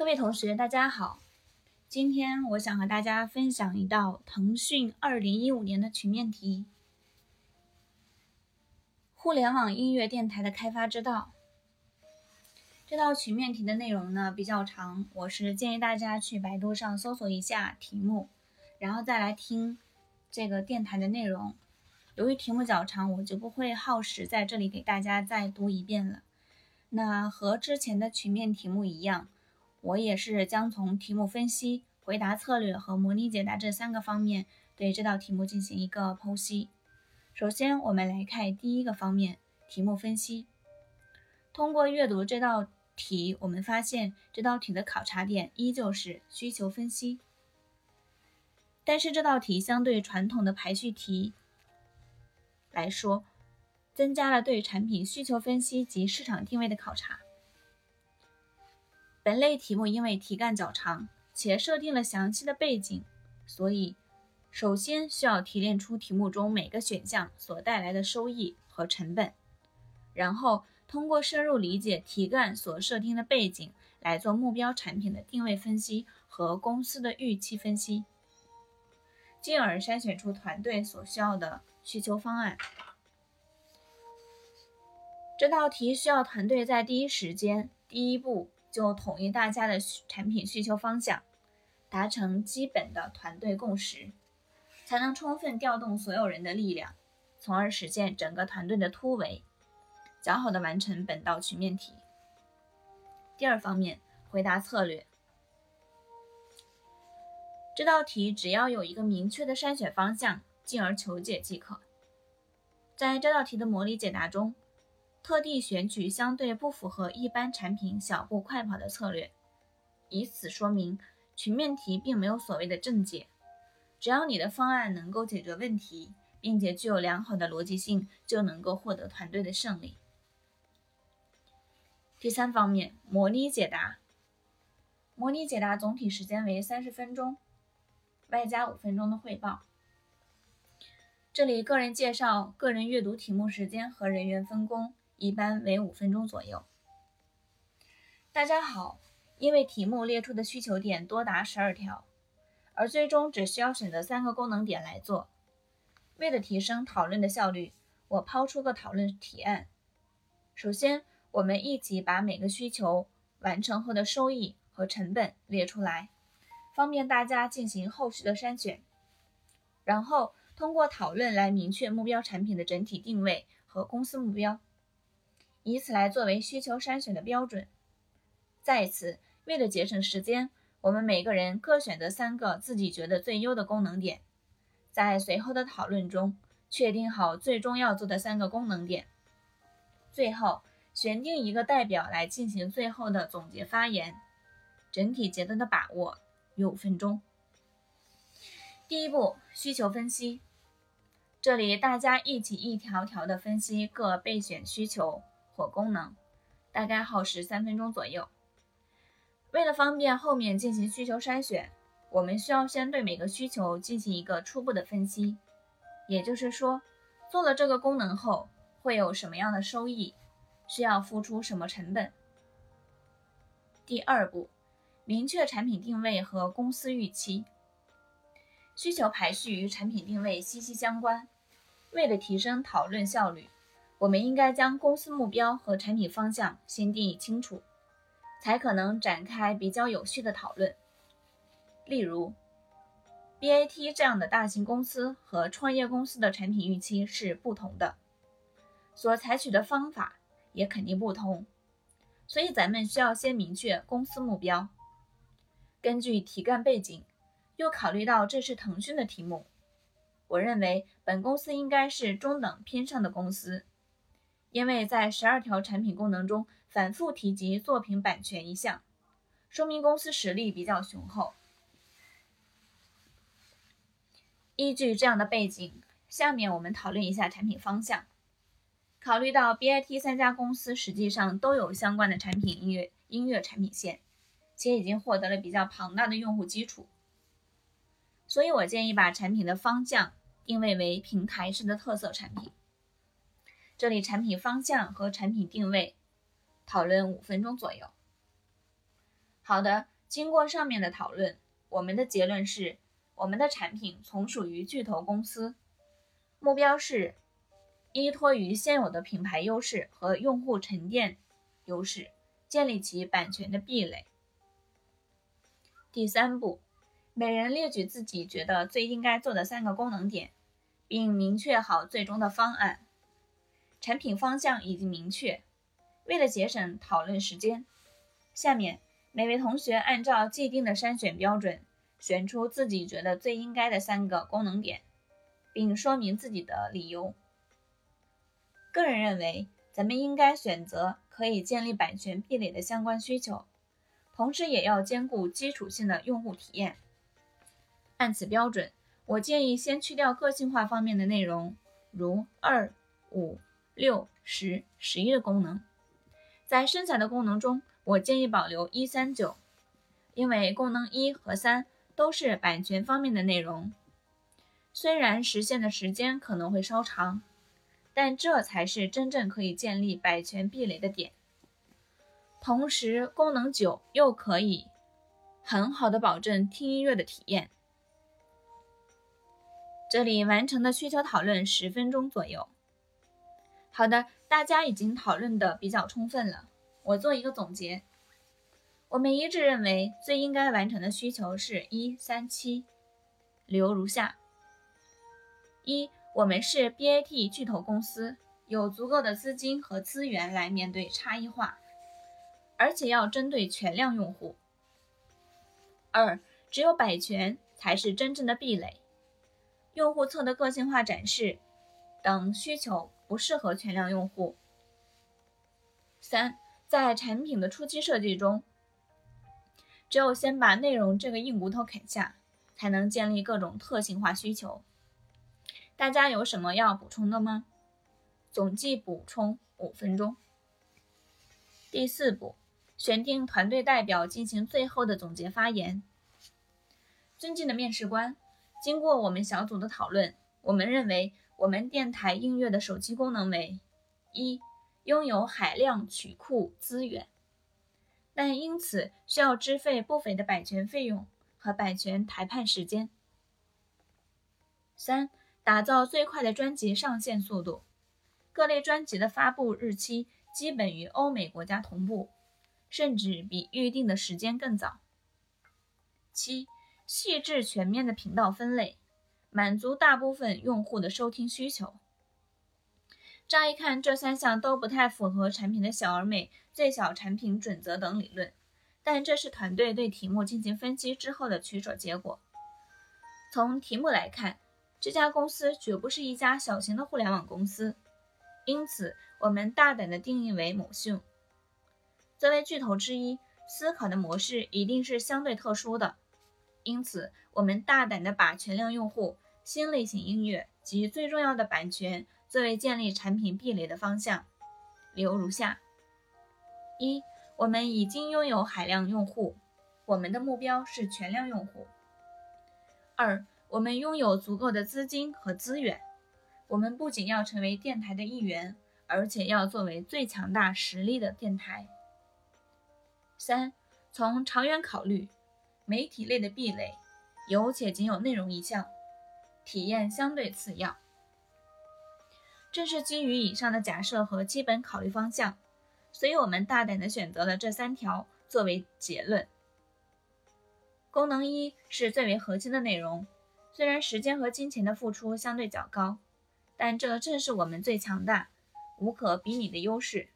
各位同学，大家好。今天我想和大家分享一道腾讯2015年的曲面题：互联网音乐电台的开发之道。这道曲面题的内容呢比较长，我是建议大家去百度上搜索一下题目，然后再来听这个电台的内容。由于题目较长，我就不会耗时在这里给大家再读一遍了。那和之前的曲面题目一样。我也是将从题目分析、回答策略和模拟解答这三个方面对这道题目进行一个剖析。首先，我们来看第一个方面，题目分析。通过阅读这道题，我们发现这道题的考察点依旧是需求分析。但是这道题相对传统的排序题来说，增加了对产品需求分析及市场定位的考察。本类题目因为题干较长，且设定了详细的背景，所以首先需要提炼出题目中每个选项所带来的收益和成本，然后通过深入理解题干所设定的背景来做目标产品的定位分析和公司的预期分析，进而筛选出团队所需要的需求方案。这道题需要团队在第一时间、第一步。就统一大家的产品需求方向，达成基本的团队共识，才能充分调动所有人的力量，从而实现整个团队的突围，较好的完成本道曲面题。第二方面，回答策略。这道题只要有一个明确的筛选方向，进而求解即可。在这道题的模拟解答中。特地选取相对不符合一般产品小步快跑的策略，以此说明群面题并没有所谓的正解，只要你的方案能够解决问题，并且具有良好的逻辑性，就能够获得团队的胜利。第三方面，模拟解答。模拟解答总体时间为三十分钟，外加五分钟的汇报。这里个人介绍，个人阅读题目时间和人员分工。一般为五分钟左右。大家好，因为题目列出的需求点多达十二条，而最终只需要选择三个功能点来做。为了提升讨论的效率，我抛出个讨论提案。首先，我们一起把每个需求完成后的收益和成本列出来，方便大家进行后续的筛选。然后，通过讨论来明确目标产品的整体定位和公司目标。以此来作为需求筛选的标准。在此，为了节省时间，我们每个人各选择三个自己觉得最优的功能点，在随后的讨论中确定好最终要做的三个功能点。最后，选定一个代表来进行最后的总结发言。整体节奏的把握有五分钟。第一步，需求分析。这里大家一起一条条的分析各备选需求。功能大概耗时三分钟左右。为了方便后面进行需求筛选，我们需要先对每个需求进行一个初步的分析。也就是说，做了这个功能后会有什么样的收益，需要付出什么成本。第二步，明确产品定位和公司预期。需求排序与产品定位息息相关。为了提升讨论效率。我们应该将公司目标和产品方向先定义清楚，才可能展开比较有序的讨论。例如，BAT 这样的大型公司和创业公司的产品预期是不同的，所采取的方法也肯定不同，所以咱们需要先明确公司目标。根据题干背景，又考虑到这是腾讯的题目，我认为本公司应该是中等偏上的公司。因为在十二条产品功能中反复提及作品版权一项，说明公司实力比较雄厚。依据这样的背景，下面我们讨论一下产品方向。考虑到 BIT 三家公司实际上都有相关的产品音乐音乐产品线，且已经获得了比较庞大的用户基础，所以我建议把产品的方向定位为平台式的特色产品。这里产品方向和产品定位讨论五分钟左右。好的，经过上面的讨论，我们的结论是，我们的产品从属于巨头公司，目标是依托于现有的品牌优势和用户沉淀优势，建立起版权的壁垒。第三步，每人列举自己觉得最应该做的三个功能点，并明确好最终的方案。产品方向已经明确。为了节省讨论时间，下面每位同学按照既定的筛选标准，选出自己觉得最应该的三个功能点，并说明自己的理由。个人认为，咱们应该选择可以建立版权壁垒的相关需求。同时也要兼顾基础性的用户体验。按此标准，我建议先去掉个性化方面的内容，如二、五、六、十、十一的功能。在身材的功能中，我建议保留一、三、九，因为功能一和三都是版权方面的内容。虽然实现的时间可能会稍长，但这才是真正可以建立版权壁垒的点。同时，功能九又可以很好的保证听音乐的体验。这里完成的需求讨论十分钟左右。好的，大家已经讨论的比较充分了。我做一个总结，我们一致认为最应该完成的需求是一三七，理由如下：一，我们是 BAT 巨头公司，有足够的资金和资源来面对差异化。而且要针对全量用户。二，只有版权才是真正的壁垒，用户侧的个性化展示等需求不适合全量用户。三，在产品的初期设计中，只有先把内容这个硬骨头啃下，才能建立各种特性化需求。大家有什么要补充的吗？总计补充五分钟。第四步。选定团队代表进行最后的总结发言。尊敬的面试官，经过我们小组的讨论，我们认为我们电台音乐的手机功能为：一、拥有海量曲库资源，但因此需要支付不菲的版权费用和版权谈判时间；三、打造最快的专辑上线速度，各类专辑的发布日期基本与欧美国家同步。甚至比预定的时间更早。七、细致全面的频道分类，满足大部分用户的收听需求。乍一看，这三项都不太符合产品的小而美、最小产品准则等理论，但这是团队对题目进行分析之后的取舍结果。从题目来看，这家公司绝不是一家小型的互联网公司，因此我们大胆地定义为某讯。作为巨头之一，思考的模式一定是相对特殊的，因此我们大胆地把全量用户、新类型音乐及最重要的版权作为建立产品壁垒的方向。理由如下：一、我们已经拥有海量用户，我们的目标是全量用户；二、我们拥有足够的资金和资源，我们不仅要成为电台的一员，而且要作为最强大实力的电台。三，从长远考虑，媒体类的壁垒有且仅有内容一项，体验相对次要。正是基于以上的假设和基本考虑方向，所以我们大胆地选择了这三条作为结论。功能一是最为核心的内容，虽然时间和金钱的付出相对较高，但这正是我们最强大、无可比拟的优势。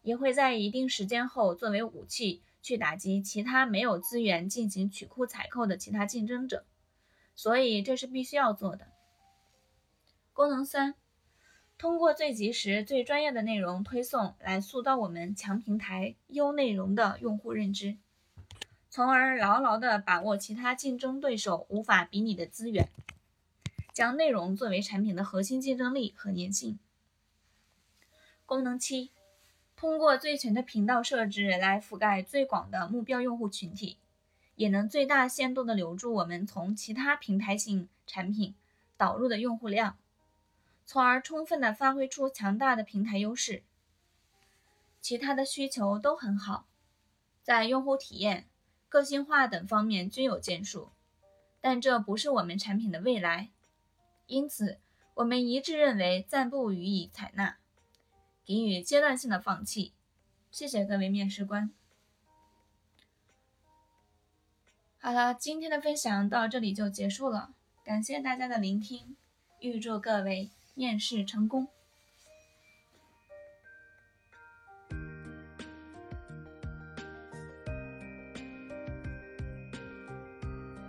也会在一定时间后作为武器去打击其他没有资源进行曲库采购的其他竞争者，所以这是必须要做的。功能三，通过最及时、最专业的内容推送来塑造我们强平台、优内容的用户认知，从而牢牢地把握其他竞争对手无法比拟的资源，将内容作为产品的核心竞争力和粘性。功能七。通过最全的频道设置来覆盖最广的目标用户群体，也能最大限度地留住我们从其他平台性产品导入的用户量，从而充分地发挥出强大的平台优势。其他的需求都很好，在用户体验、个性化等方面均有建树，但这不是我们产品的未来，因此我们一致认为暂不予以采纳，给予阶段性的放弃。谢谢各位面试官。好了，今天的分享到这里就结束了，感谢大家的聆听，预祝各位面试成功。